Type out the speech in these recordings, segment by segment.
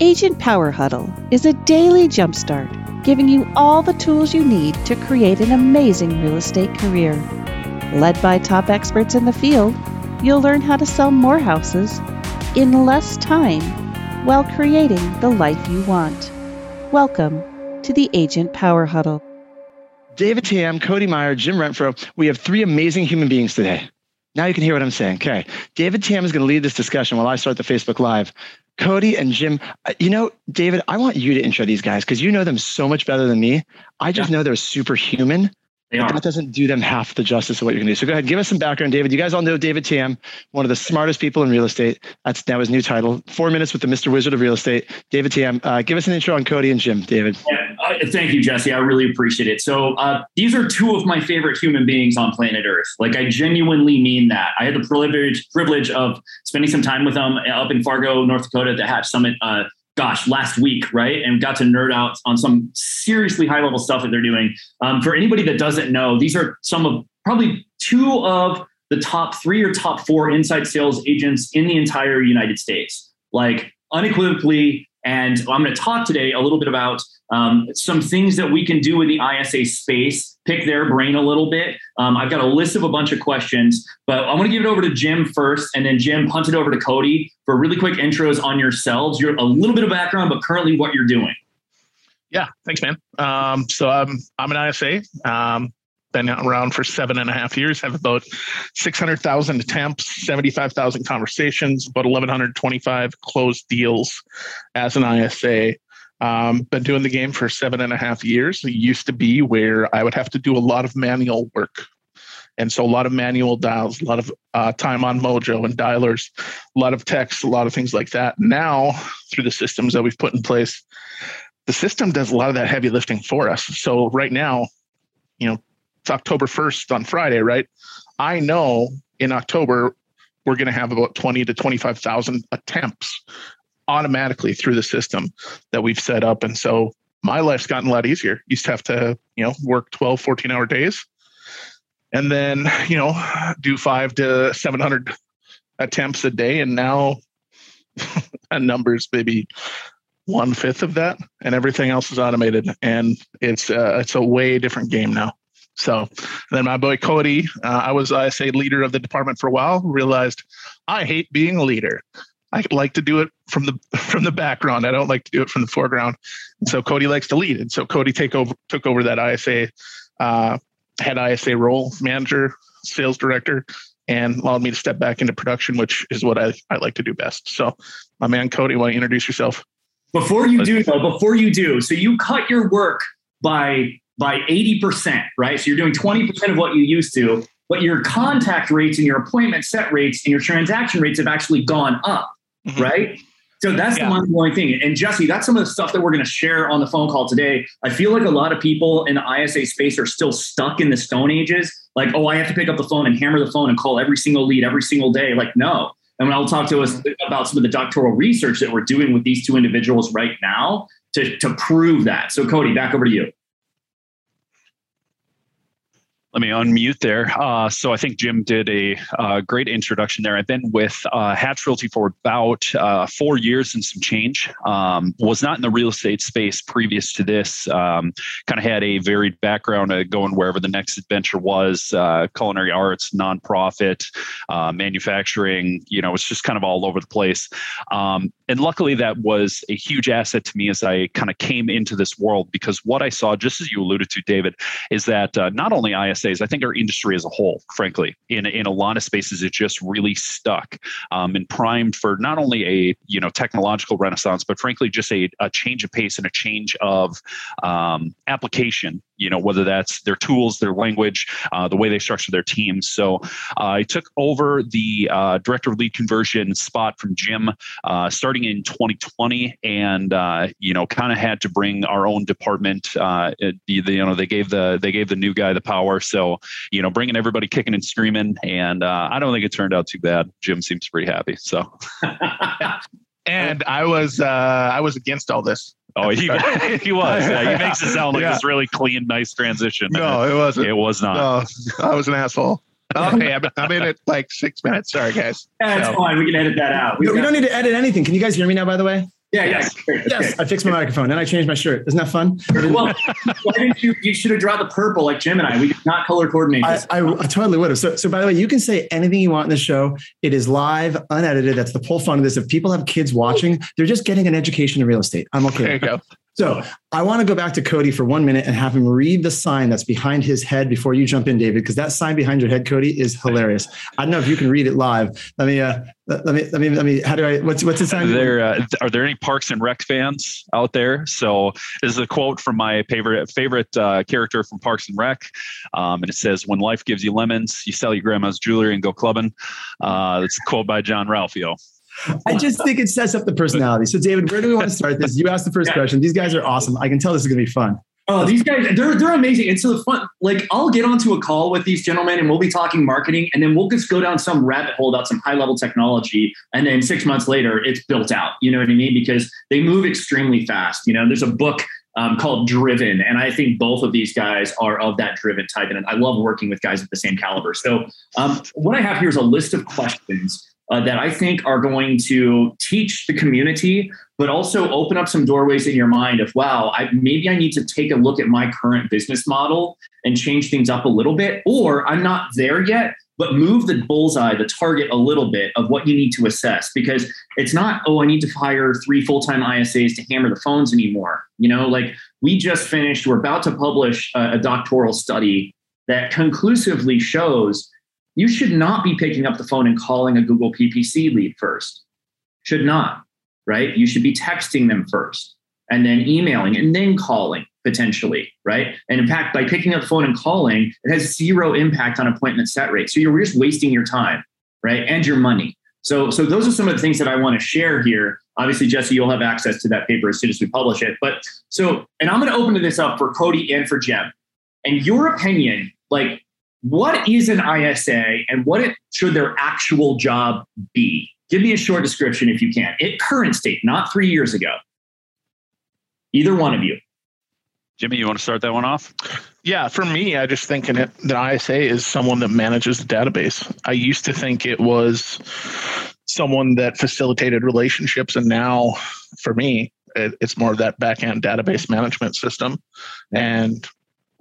Agent Power Huddle is a daily jumpstart, giving you all the tools you need to create an amazing real estate career. Led by top experts in the field, you'll learn how to sell more houses in less time while creating the life you want. Welcome to the Agent Power Huddle. David Tam, Cody Meyer, Jim Renfro, we have three amazing human beings today. Now you can hear what I'm saying. Okay. David Tam is going to lead this discussion while I start the Facebook Live. Cody and Jim, uh, you know, David, I want you to intro these guys because you know them so much better than me. I just yeah. know they're superhuman. They that doesn't do them half the justice of what you're going to do. So go ahead, give us some background, David. You guys all know David Tam, one of the smartest people in real estate. That's now his new title. Four minutes with the Mr. Wizard of Real Estate. David Tam, uh, give us an intro on Cody and Jim. David. Yeah, uh, thank you, Jesse. I really appreciate it. So uh, these are two of my favorite human beings on planet Earth. Like I genuinely mean that. I had the privilege privilege of spending some time with them up in Fargo, North Dakota, at the Hatch Summit uh, gosh, last week, right? And got to nerd out on some seriously high level stuff that they're doing. Um, for anybody that doesn't know, these are some of probably two of the top three or top four inside sales agents in the entire United States. Like unequivocally, and I'm going to talk today a little bit about um, some things that we can do in the ISA space, pick their brain a little bit. Um, I've got a list of a bunch of questions, but I'm going to give it over to Jim first, and then Jim punt it over to Cody for really quick intros on yourselves. You're a little bit of background, but currently what you're doing. Yeah, thanks, man. Um, so I'm I'm an ISA. Um, been around for seven and a half years, have about 600,000 attempts, 75,000 conversations, about 1,125 closed deals as an ISA. Um, been doing the game for seven and a half years. It used to be where I would have to do a lot of manual work. And so a lot of manual dials, a lot of uh, time on Mojo and dialers, a lot of text, a lot of things like that. Now, through the systems that we've put in place, the system does a lot of that heavy lifting for us. So right now, you know, it's October 1st on Friday, right? I know in October we're going to have about 20 to 25,000 attempts automatically through the system that we've set up. And so my life's gotten a lot easier. Used to have to, you know, work 12, 14 hour days and then, you know, do five to 700 attempts a day. And now a numbers maybe one fifth of that and everything else is automated. And it's, uh, it's a way different game now. So then my boy Cody, uh, I was I say leader of the department for a while. Realized I hate being a leader. I like to do it from the from the background. I don't like to do it from the foreground. And so Cody likes to lead, and so Cody take over took over that ISA uh, head ISA role, manager, sales director, and allowed me to step back into production, which is what I, I like to do best. So, my man Cody, why don't you introduce yourself? Before you do, though, before you do, so you cut your work by by 80%, right? So you're doing 20% of what you used to, but your contact rates and your appointment set rates and your transaction rates have actually gone up, mm-hmm. right? So that's yeah. the mind blowing thing. And Jesse, that's some of the stuff that we're going to share on the phone call today. I feel like a lot of people in the ISA space are still stuck in the stone ages. Like, oh, I have to pick up the phone and hammer the phone and call every single lead every single day. Like, no. And when I'll talk to us about some of the doctoral research that we're doing with these two individuals right now to, to prove that. So, Cody, back over to you. Let me unmute there. Uh, so I think Jim did a uh, great introduction there. I've been with uh, Hatch Realty for about uh, four years and some change. Um, was not in the real estate space previous to this. Um, kind of had a varied background going wherever the next adventure was, uh, culinary arts, nonprofit, uh, manufacturing. You know, it's just kind of all over the place. Um, and luckily, that was a huge asset to me as I kind of came into this world because what I saw, just as you alluded to, David, is that not only isas I think our industry as a whole, frankly, in in a lot of spaces, it just really stuck um, and primed for not only a you know technological renaissance, but frankly, just a, a change of pace and a change of um, application you know whether that's their tools their language uh, the way they structure their teams. So uh, i took over the uh, director of lead conversion spot from jim uh, starting in 2020 and uh, you know kind of had to bring our own department uh, it, you know they gave the they gave the new guy the power. So you know bringing everybody kicking and screaming. And i don't think it turned out too bad. Jim seems pretty happy. So. And i was i was against all this Oh, he, he was. Yeah, he makes it sound like yeah. this really clean, nice transition. No, it wasn't. It was not. No, I was an asshole. Okay, I'm, I'm in it like six minutes. Sorry, guys. That's so. fine. We can edit that out. We, we don't need to edit anything. Can you guys hear me now? By the way. Yeah, yes. yeah. Yes, I fixed my microphone and I changed my shirt. Isn't that fun? well, why didn't you? You should have drawn the purple like Jim and I. We did not color coordinate. I, I, I, totally would have. So, so by the way, you can say anything you want in the show. It is live, unedited. That's the whole fun of this. If people have kids watching, they're just getting an education in real estate. I'm okay. There you go. So I want to go back to Cody for one minute and have him read the sign that's behind his head before you jump in, David, because that sign behind your head, Cody, is hilarious. I don't know if you can read it live. Let me, uh, let me, let me, let me. How do I? What's what's the sign? There uh, are there any Parks and Rec fans out there? So this is a quote from my favorite favorite uh, character from Parks and Rec, um, and it says, "When life gives you lemons, you sell your grandma's jewelry and go clubbing." Uh, a quote by Jean-Ralphio. I just think it sets up the personality. So, David, where do we want to start this? You asked the first yeah. question. These guys are awesome. I can tell this is going to be fun. Oh, these guys, they're they're amazing. And so the fun, like I'll get onto a call with these gentlemen and we'll be talking marketing and then we'll just go down some rabbit hole about some high level technology. And then six months later, it's built out. You know what I mean? Because they move extremely fast. You know, there's a book um, called Driven. And I think both of these guys are of that driven type. And I love working with guys of the same caliber. So um, what I have here is a list of questions uh, that I think are going to teach the community, but also open up some doorways in your mind of, wow, I, maybe I need to take a look at my current business model and change things up a little bit, or I'm not there yet, but move the bullseye, the target a little bit of what you need to assess because it's not, oh, I need to hire three full time ISAs to hammer the phones anymore. You know, like we just finished, we're about to publish a, a doctoral study that conclusively shows you should not be picking up the phone and calling a Google PPC lead first. Should not, right? You should be texting them first and then emailing and then calling potentially, right? And in fact, by picking up the phone and calling, it has zero impact on appointment set rate. So you're just wasting your time, right? And your money. So, so those are some of the things that I want to share here. Obviously, Jesse, you'll have access to that paper as soon as we publish it. But so, and I'm going to open this up for Cody and for Jim. And your opinion, like what is an ISA and what it, should their actual job be? Give me a short description if you can. At current state, not three years ago. Either one of you. Jimmy, you want to start that one off? Yeah, for me, I just think it, the ISA is someone that manages the database. I used to think it was someone that facilitated relationships, and now for me, it, it's more of that backend database management system. And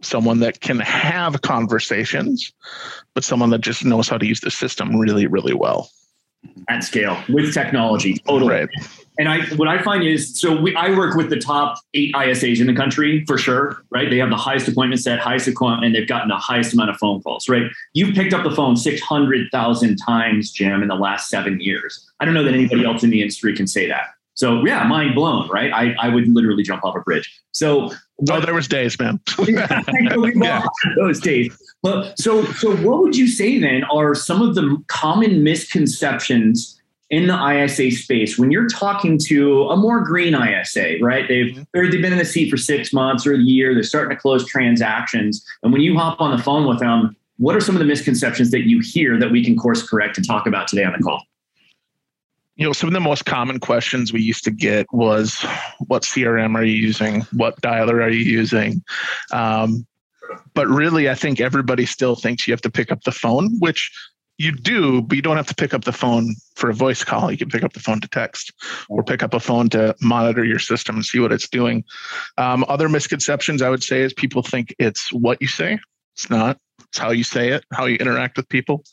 someone that can have conversations, but someone that just knows how to use the system really, really well. At scale with technology, totally. Right. And I, what I find is, so we, I work with the top eight ISAs in the country for sure, right? They have the highest appointment set, highest appointment, and they've gotten the highest amount of phone calls, right? You've picked up the phone 600,000 times, Jim, in the last seven years. I don't know that anybody else in the industry can say that. So yeah, mind blown, right? I, I would literally jump off a bridge. So oh, there was days, man. yeah. Those days. But so so what would you say then are some of the common misconceptions in the ISA space when you're talking to a more green ISA, right? They've mm-hmm. they've been in the seat for six months or a year, they're starting to close transactions. And when you hop on the phone with them, what are some of the misconceptions that you hear that we can course correct and talk about today on the call? You know, some of the most common questions we used to get was, "What CRM are you using? What dialer are you using?" Um, but really, I think everybody still thinks you have to pick up the phone, which you do, but you don't have to pick up the phone for a voice call. You can pick up the phone to text or pick up a phone to monitor your system and see what it's doing. Um, other misconceptions I would say is people think it's what you say. It's not. It's how you say it, how you interact with people.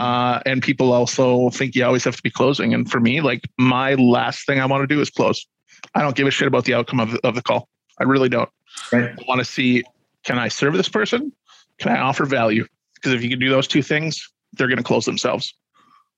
Uh, and people also think you always have to be closing. And for me, like my last thing I want to do is close. I don't give a shit about the outcome of, of the call. I really don't. Right. I want to see can I serve this person? Can I offer value? Because if you can do those two things, they're going to close themselves.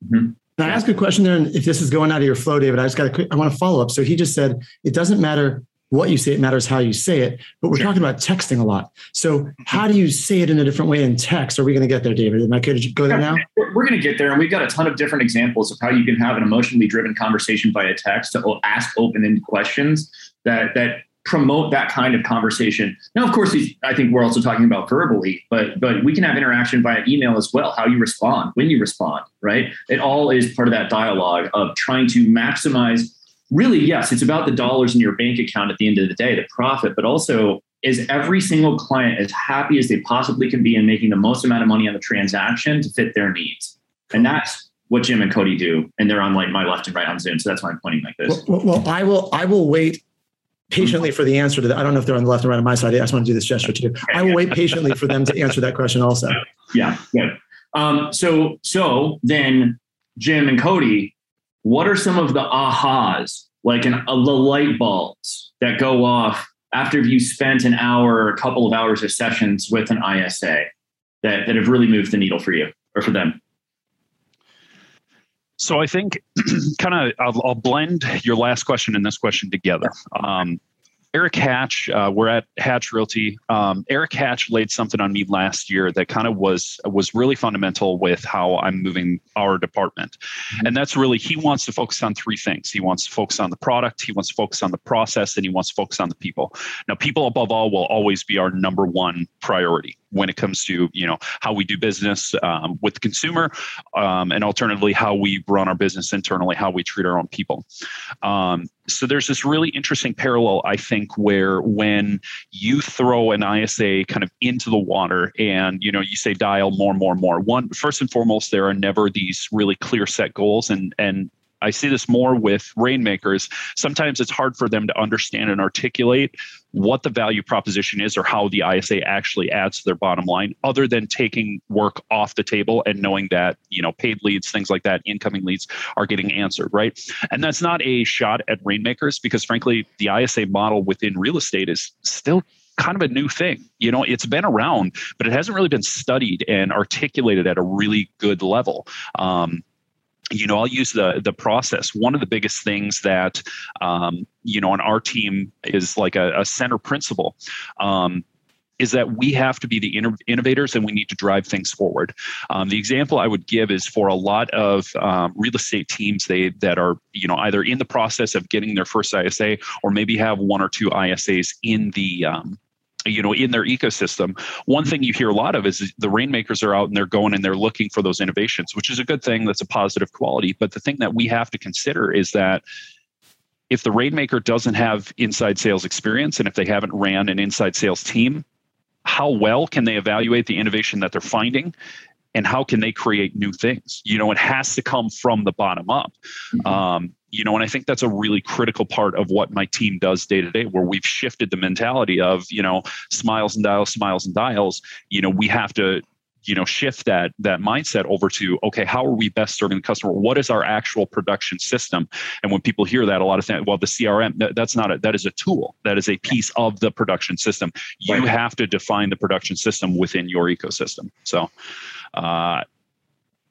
Mm-hmm. Can I ask a question there? And if this is going out of your flow, David, I just got a quick, I want to follow up. So he just said it doesn't matter what you say, it matters how you say it. But we're sure. talking about texting a lot. So mm-hmm. how do you say it in a different way in text? Are we going to get there, David? Am I good to go there now? We're, we're going to get there. And we've got a ton of different examples of how you can have an emotionally driven conversation via text to ask open-ended questions that, that promote that kind of conversation. Now, of course, I think we're also talking about verbally, but but we can have interaction via email as well. How you respond, when you respond, right? It all is part of that dialogue of trying to maximize really, yes, it's about the dollars in your bank account at the end of the day, the profit, but also is every single client as happy as they possibly can be in making the most amount of money on the transaction to fit their needs? And that's what Jim and Cody do, and they're on like my left and right on Zoom. So that's why I'm pointing like this. Well, well I will. I will wait patiently for the answer to that. I don't know if they're on the left and right on my side. I just want to do this gesture too. I will wait patiently for them to answer that question also. Yeah, good. Um, so so then Jim and Cody, what are some of the ahas, like an, uh, the light bulbs that go off after you spent an hour or a couple of hours of sessions with an ISA that, that have really moved the needle for you or for them? So I think kind of I'll, I'll, blend your last question and this question together. Um, Eric Hatch, uh, we're at Hatch Realty. Um, Eric Hatch laid something on me last year that kind of was was really fundamental with how I'm moving our department, mm-hmm. and that's really he wants to focus on three things. He wants to focus on the product, he wants to focus on the process, and he wants to focus on the people. Now, people above all will always be our number one priority when it comes to you know how we do business um, with the consumer um, and alternatively how we run our business internally how we treat our own people. Um, so there's this really interesting parallel i think where when you throw an isa kind of into the water and you know you say dial more more more. One first and foremost there are never these really clear set goals and and I see this more with rainmakers. Sometimes it's hard for them to understand and articulate what the value proposition is or how the ISA actually adds to their bottom line, other than taking work off the table and knowing that, you know, paid leads, things like that, incoming leads are getting answered, right? And that's not a shot at rainmakers because frankly, the ISA model within real estate is still kind of a new thing. You know, it's been around, but it hasn't really been studied and articulated at a really good level. Um, you know, I'll use the the process. One of the biggest things that um, you know on our team is like a, a center principle. Um, is that we have to be the innovators and we need to drive things forward. Um, the example I would give is for a lot of um, real estate teams they that are you know either in the process of getting their first ISA or maybe have one or two ISAs in the um, you know in their ecosystem one thing you hear a lot of is the rainmakers are out and they're going and they're looking for those innovations which is a good thing. That's a positive quality. But the thing that we have to consider is that if the rainmaker doesn't have inside sales experience and if they haven't ran an inside sales team how well can they evaluate the innovation that they're finding and how can they create new things? You know it has to come from the bottom up. Mm-hmm. um, you know and i think that's a really critical part of what my team does day to day where we've shifted the mentality of you know smiles and dials smiles and dials. You know we have to you know shift that that mindset over to okay how are we best serving the customer? What is our actual production system? And when people hear that a lot of things well the crm that, that's not a that is a tool. That is a piece of the production system. You right. have to define the production system within your ecosystem. So uh,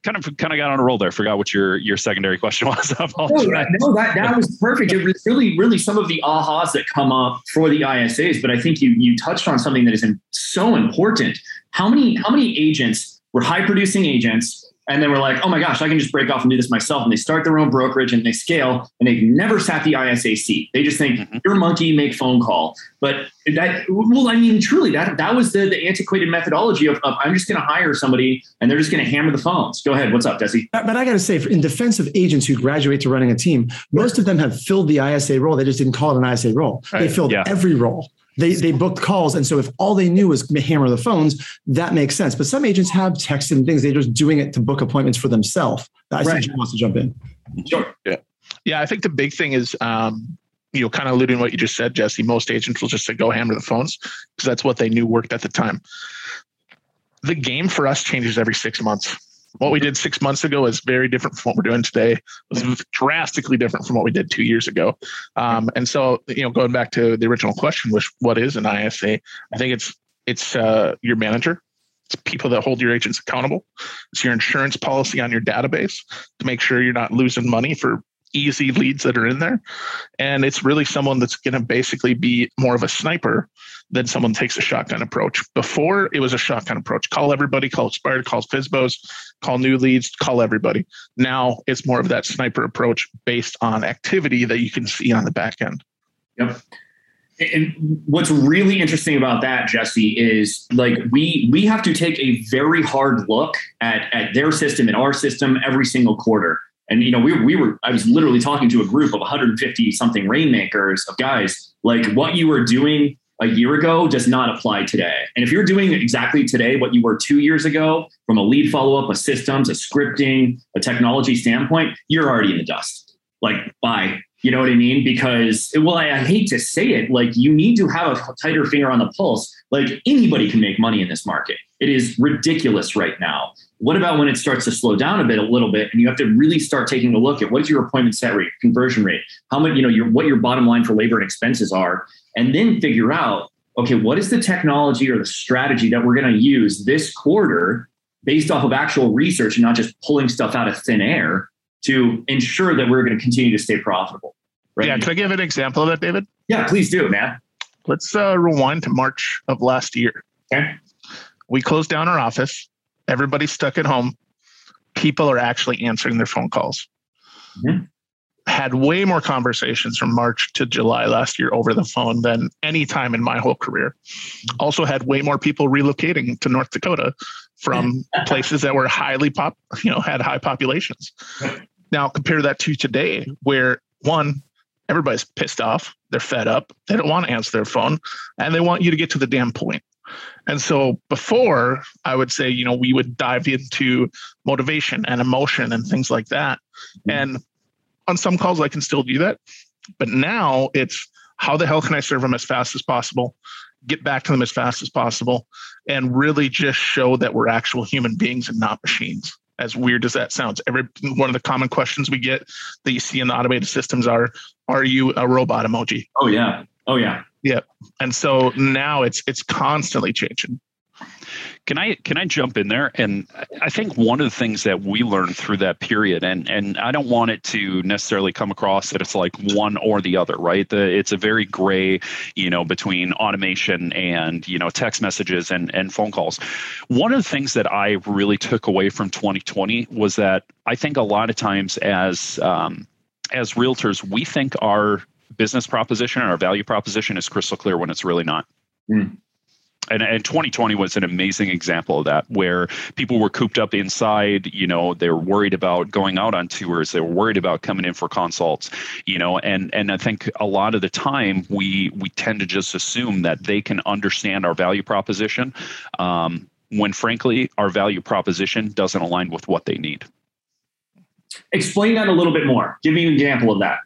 kind of kind of got on a roll there. Forgot what your your secondary question was. Oh, no, no, that that was perfect. It was really really some of the ahas that come up for the ISAs, but I think you you touched on something that is so important. How many how many agents were high producing agents and then we're like, oh my gosh, I can just break off and do this myself. And they start their own brokerage and they scale and they've never sat the ISA seat. They just think mm-hmm. you're a monkey, make phone call. But that, well, I mean, truly, that that was the, the antiquated methodology of, of I'm just going to hire somebody and they're just going to hammer the phones. Go ahead. What's up, Jesse? But, but I got to say, in defense of agents who graduate to running a team, most of them have filled the ISA role. They just didn't call it an ISA role. Right. They filled yeah. every role they they booked calls, and so if all they knew was hammer the phones, that makes sense. But some agents have texted and things; they're just doing it to book appointments for themselves. I right. see Jim wants to jump in. Sure. Yeah. Yeah, I think the big thing is um, you know, kind of alluding to what you just said, Jesse. Most agents will just say go hammer the phones because that's what they knew worked at the time. The game for us changes every six months what we did six months ago is very different from what we're doing today. It was drastically different from what we did two years ago. Um, and so, you know, going back to the original question, which what is an ISA? I think it's it's uh, your manager. It's people that hold your agents accountable. It's your insurance policy on your database to make sure you're not losing money for easy leads that are in there. And it's really someone that's going to basically be more of a sniper than someone takes a shotgun approach. Before it was a shotgun approach. Call everybody, call expired, call FSBOs, call new leads, call everybody. Now it's more of that sniper approach based on activity that you can see on the back end. Yep. And what's really interesting about that, Jesse, is like we we have to take a very hard look at at their system and our system every single quarter and you know, we we were I was literally talking to a group of 150 something rainmakers of guys. Like what you were doing a year ago does not apply today. And if you're doing exactly today what you were two years ago from a lead follow up, a systems, a scripting, a technology standpoint, you're already in the dust. Like, bye. You know what I mean? Because, well, I, I hate to say it, like, you need to have a tighter finger on the pulse. Like, anybody can make money in this market. It is ridiculous right now. What about when it starts to slow down a bit, a little bit, and you have to really start taking a look at what is your appointment set rate, conversion rate, how much, you know, your what your bottom line for labor and expenses are, and then figure out, okay, what is the technology or the strategy that we're going to use this quarter based off of actual research and not just pulling stuff out of thin air to ensure that we're going to continue to stay profitable. Right? Yeah, can I give an example of that, David? Yeah, please do, man. Let's uh, rewind to March of last year. Okay. We closed down our office everybody's stuck at home. People are actually answering their phone calls. Mm-hmm. Had way more conversations from March to July last year over the phone than any time in my whole career. Also, had way more people relocating to North Dakota from places that were highly pop, you know, had high populations. Now, compare that to today, where one, everybody's pissed off, they're fed up, they don't want to answer their phone, and they want you to get to the damn point. And so before, I would say, you know, we would dive into motivation and emotion and things like that. Mm-hmm. And on some calls, I can still do that. But now it's how the hell can I serve them as fast as possible, get back to them as fast as possible, and really just show that we're actual human beings and not machines. As weird as that sounds, every one of the common questions we get that you see in the automated systems are, "Are you a robot emoji?" Oh yeah, oh yeah. Yeah. And so now it's it's constantly changing. Can I can I jump in there? And I think one of the things that we learned through that period, and and I don't want it to necessarily come across that it's like one or the other, right? The, it's a very gray, you know, between automation and you know text messages and and phone calls. One of the things that I really took away from 2020 was that I think a lot of times as um, as realtors, we think our business proposition and our value proposition is crystal clear when it's really not. Mm. And, and 2020 was an amazing example of that, where people were cooped up inside. You know, they were worried about going out on tours. They were worried about coming in for consults. You know, and and I think a lot of the time we we tend to just assume that they can understand our value proposition, um, when frankly our value proposition doesn't align with what they need. Explain that a little bit more. Give me an example of that.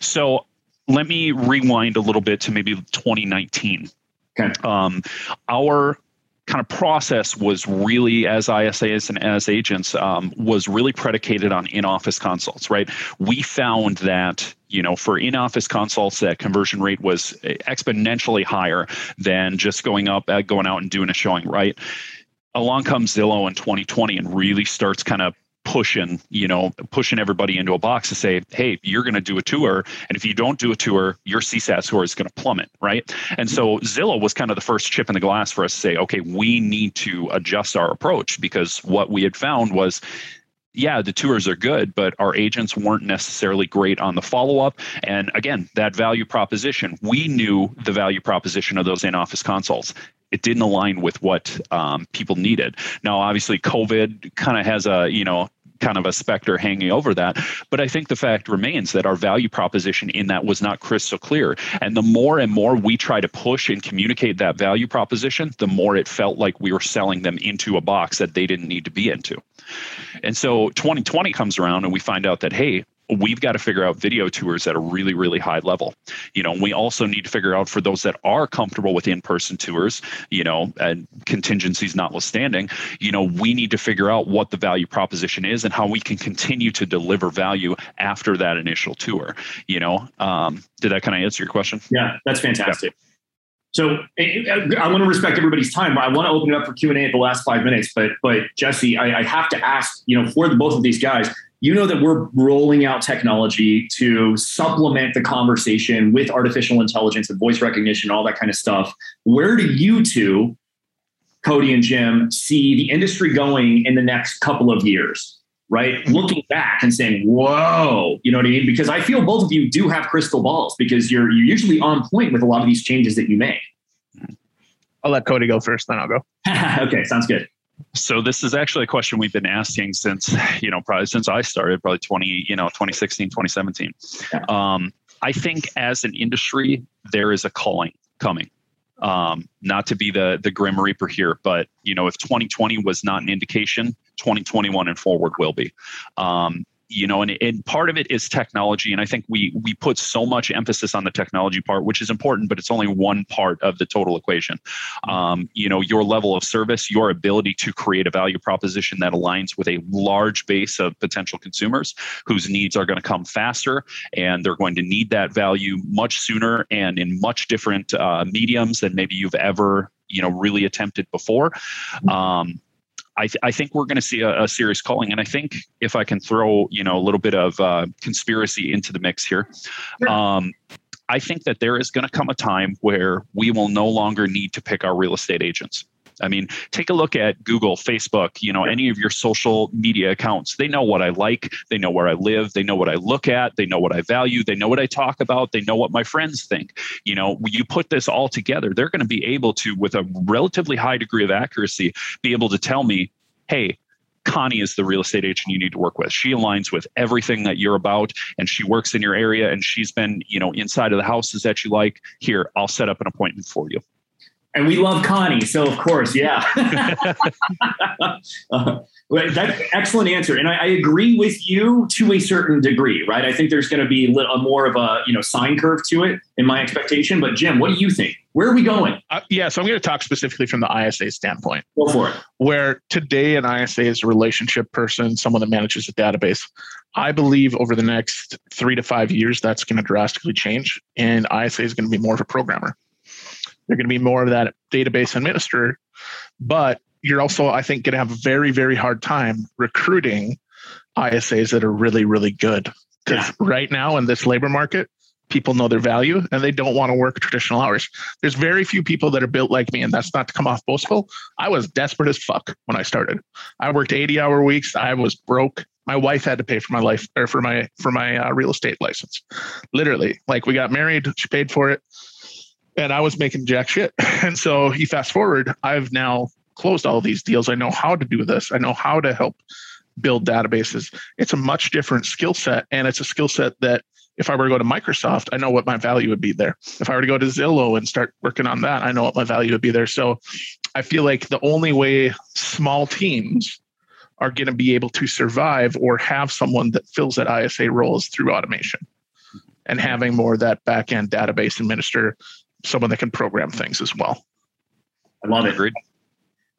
So let me rewind a little bit to maybe 2019. Okay. Um, our kind of process was really as ISAs and as agents um, was really predicated on in-office consults, right? We found that you know for in-office consults that conversion rate was exponentially higher than just going up, uh, going out and doing a showing, right? Along comes Zillow in 2020 and really starts kind of pushing, you know, pushing everybody into a box to say, hey, you're going to do a tour. And if you don't do a tour, your CSAT score is going to plummet, right? And so Zillow was kind of the first chip in the glass for us to say, okay, we need to adjust our approach because what we had found was yeah, the tours are good, but our agents weren't necessarily great on the follow up. And again, that value proposition, we knew the value proposition of those in office consults it didn't align with what um, people needed. Now, obviously, COVID kind of has a you know kind of a specter hanging over that. But I think the fact remains that our value proposition in that was not crystal clear. And the more and more we try to push and communicate that value proposition, the more it felt like we were selling them into a box that they didn't need to be into. And so 2020 comes around and we find out that, hey, we've got to figure out video tours at a really really high level you know we also need to figure out for those that are comfortable with in-person tours you know and contingencies notwithstanding you know we need to figure out what the value proposition is and how we can continue to deliver value after that initial tour you know um, did that kind of answer your question yeah that's fantastic yeah. So I want to respect everybody's time. But I want to open it up for Q and A at the last five minutes, but but Jesse, I, I have to ask, you know, for the, both of these guys, you know that we're rolling out technology to supplement the conversation with artificial intelligence and voice recognition, all that kind of stuff. Where do you two, Cody and Jim, see the industry going in the next couple of years? Right? Mm-hmm. Looking back and saying, whoa, you know what I mean? Because I feel both of you do have crystal balls because you're you're usually on point with a lot of these changes that you make. I'll let Cody go first, then I'll go. okay, sounds good. So this is actually a question we've been asking since, you know, probably since I started, probably 20, you know, 2016, 2017. Um, I think as an industry, there is a calling coming. Um, not to be the the grim reaper here, but you know, if 2020 was not an indication, 2021 and forward will be. Um, you know, and, and part of it is technology. And I think we we put so much emphasis on the technology part, which is important, but it's only one part of the total equation. Um, you know, your level of service, your ability to create a value proposition that aligns with a large base of potential consumers whose needs are going to come faster, and they're going to need that value much sooner and in much different uh, mediums than maybe you've ever you know really attempted before. Um, I, th- I think we're going to see a, a, serious calling. And I think if I can throw, you know, a little bit of uh, conspiracy into the mix here, um, I think that there is going to come a time where we will no longer need to pick our real estate agents. I mean, take a look at Google, Facebook, you know, any of your social media accounts. They know what I like, they know where I live, they know what I look at, they know what I value, they know what I talk about, they know what my friends think. You know, you put this all together, they're going to be able to, with a relatively high degree of accuracy, be able to tell me, hey, Connie is the real estate agent you need to work with. She aligns with everything that you're about and she works in your area and she's been, you know, inside of the houses that you like. Here, I'll set up an appointment for you and we love Connie, so of course, yeah. uh, that's excellent answer, and I, I, agree with you to a certain degree, right? I think there's going to be a, little, more of a you know sine curve to it in my expectation. But Jim, what do you think? Where are we going? Uh, yeah, so I'm going to talk specifically from the ISA standpoint. Go for it. Where today an ISA is a relationship person, someone that manages a database. I believe over the next three to five years, that's going to drastically change, and ISA is going to be more of a programmer. They're going to be more of that database administrator, but you're also, I think, going to have a very, very hard time recruiting ISAs that are really, really good. Because yeah. right now in this labor market, people know their value and they don't want to work traditional hours. There's very few people that are built like me, and that's not to come off boastful. I was desperate as fuck when I started. I worked 80 hour weeks. I was broke. My wife had to pay for my life or for my for my uh, real estate license. Literally, like we got married, she paid for it and I was making jack shit. And so he fast forward, I've now closed all these deals. I know how to do this. I know how to help build databases. It's a much different skill set. And it's a skill set that if I were to go to Microsoft, I know what my value would be there. If I were to go to Zillow and start working on that, I know what my value would be there. So I feel like the only way small teams are going to be able to survive or have someone that fills that ISA role is through automation and having more of that back end database administer someone that can program things as well. I love it. Agreed.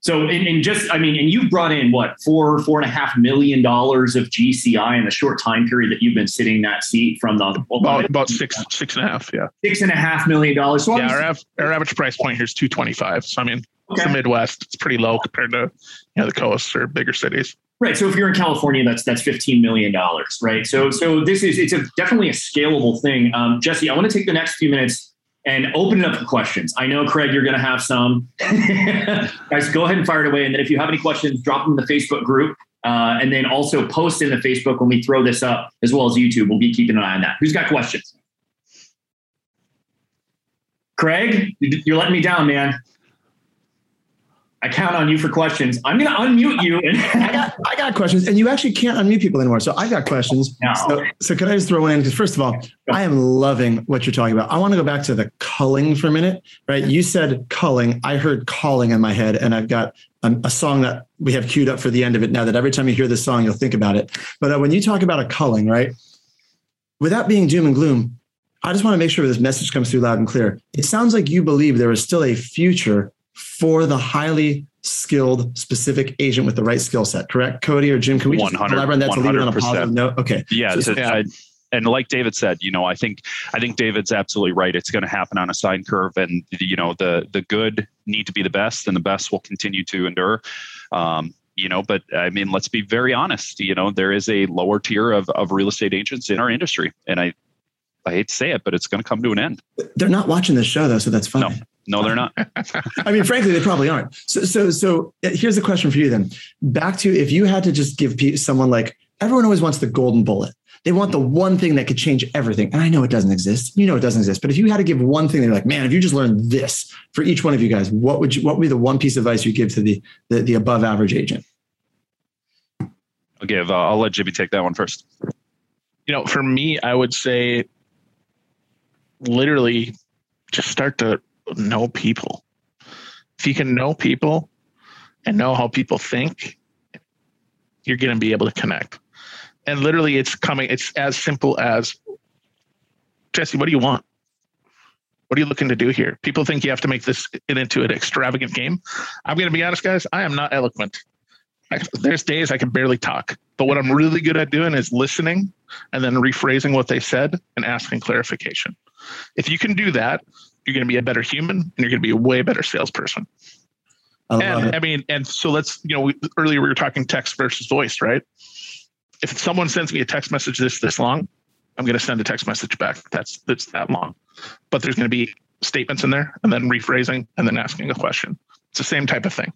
So, and, just, I mean, and you've brought in what four, four and a half million dollars of GCI in the short time period that you've been sitting that seat from the about, about six, six and a half, yeah, six and a half million dollars. So yeah, our, av- our average price point here is two twenty five. So, I mean, okay. it's the Midwest; it's pretty low compared to you know the coasts or bigger cities. Right. So if you're in California, that's that's fifteen million dollars, right? So so this is it's a definitely a scalable thing. Um, Jesse, I want to take the next few minutes and open it up for questions. I know, Craig, you're going to have some. Guys, go ahead and fire it away. And then if you have any questions, drop them in the Facebook group. Uh, and then also post in the Facebook when we throw this up, as well as YouTube. We'll be keeping an eye on that. Who's got questions? Craig, you're letting me down, man. I count on you for questions. I'm going to unmute you. I got I got questions, and you actually can't unmute people anymore. So I got questions. No. So, so could I just throw in? Because first of all, I am loving what you're talking about. I want to go back to the culling for a minute. Right? You said culling. I heard calling in my head, and I've got a, a song that we have queued up for the end of it. Now that every time you hear this song, you'll think about it. But uh, when you talk about a culling, right? Without being doom and gloom, I just want to make sure this message comes through loud and clear. It sounds like you believe there is still a future for the highly skilled specific agent with the right skill set. Correct, Cody or Jim? Can we just elaborate on that to leave it on a positive note? Okay. Yeah. So. I, and like David said, you know, I think I think David's absolutely right. It's going to happen on a sine curve, and you know, the the good need to be the best, and the best will continue to endure. Um, you know, but I mean, let's be very honest. You know, there is a lower tier of of real estate agents in our industry, and I I hate to say it, but it's going to come to an end. They're not watching this show though, so that's fine. No, no, they're not. I mean, frankly, they probably aren't. So, so, so uh, here's the question for you then. Back to if you had to just give someone like everyone always wants the golden bullet. They want the one thing that could change everything. And I know it doesn't exist. You know it doesn't exist. But if you had to give one thing, they're like, man, if you just learned this for each one of you guys, what would you? What would be the one piece of advice you give to the the, the above average agent? I'll give. Uh, I'll let Jimmy take that one first. You know, for me, I would say literally just start to know people. If you can know people and know how people think, you're going to be able to connect. And literally, it's coming, it's as simple as Jesse, what do you want? What are you looking to do here? People think you have to make this into an extravagant game. I'm going to be honest, guys. I am not eloquent. I, there's days I can barely talk, but what I'm really good at doing is listening and then rephrasing what they said and asking clarification. If you can do that, you're going to be a better human and you're going to be a way better salesperson. I and I mean, and so let's, you know, we, earlier we were talking text versus voice, right? If someone sends me a text message this this long, I'm going to send a text message back that's that's that long. But there's going to be statements in there and then rephrasing and then asking a question. It's the same type of thing.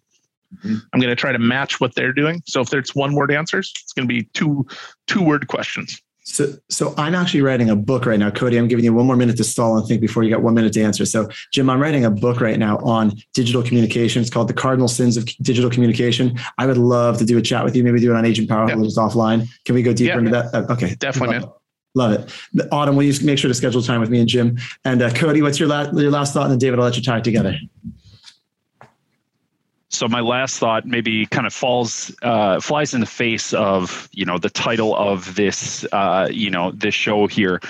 Mm-hmm. I'm going to try to match what they're doing. So if there's one word answers, it's going to be two two word questions. So, so I'm actually writing a book right now, Cody. I'm giving you one more minute to stall and think before you got one minute to answer. So, Jim, I'm writing a book right now on digital communication. It's called "The Cardinal Sins of Digital Communication." I would love to do a chat with you. Maybe do it on Agent Power, yep. just offline. Can we go deeper yeah, into that? Uh, okay, definitely, man. Love it. Autumn, will you make sure to schedule time with me and Jim? And uh, Cody, what's your last your last thought? And then David, I'll let you tie it together. So my last thought maybe kind of falls uh, flies in the face of you know the title of this uh, you know this show here.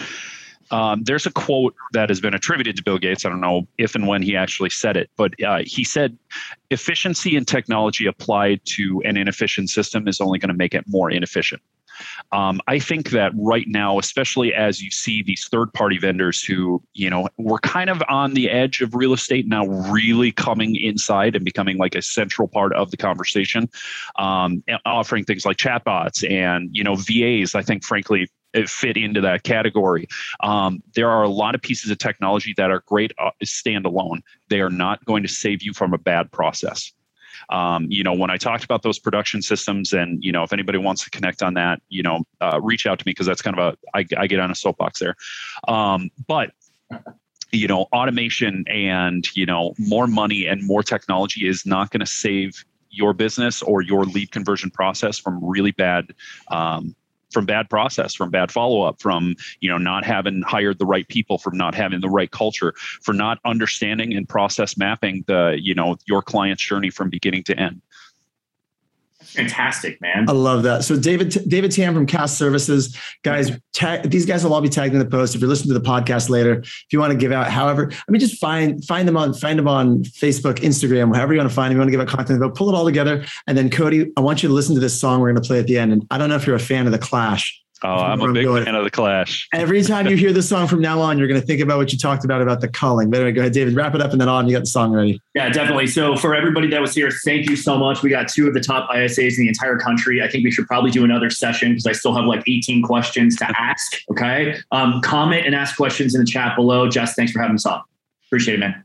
Um, there's a quote that has been attributed to Bill Gates. I don't know if and when he actually said it, but uh, he said, "Efficiency in technology applied to an inefficient system is only going to make it more inefficient." Um, I think that right now, especially as you see these third party vendors who, you know, were kind of on the edge of real estate now really coming inside and becoming like a central part of the conversation, um, offering things like chatbots and, you know, VAs, I think, frankly, fit into that category. Um, there are a lot of pieces of technology that are great uh, standalone. They are not going to save you from a bad process. Um, you know, when I talked about those production systems, and you know, if anybody wants to connect on that, you know, uh, reach out to me because that's kind of a I, I get on a soapbox there. Um, but you know, automation and you know more money and more technology is not going to save your business or your lead conversion process from really bad um, from bad process from bad follow-up from you know not having hired the right people from not having the right culture for not understanding and process mapping the you know your client's journey from beginning to end fantastic, man. I love that. So David David Tam from Cast Services, guys, tag, these guys will all be tagged in the post. If you're listening to the podcast later, if you want to give out, however, I mean, just find find them on find them on Facebook, Instagram, however you want to find them. You want to give out content, but pull it all together. And then Cody, I want you to listen to this song we're going to play at the end. And I don't know if you're a fan of the Clash. Oh, I'm a big going. fan of the Clash. Every time you hear the song from now on, you're going to think about what you talked about about the calling. But anyway, go ahead, David. Wrap it up, and then on you got the song ready. Yeah, definitely. So for everybody that was here, thank you so much. We got two of the top ISAs in the entire country. I think we should probably do another session because I still have like 18 questions to ask. Okay, um, comment and ask questions in the chat below. Jess, thanks for having us on. Appreciate it, man.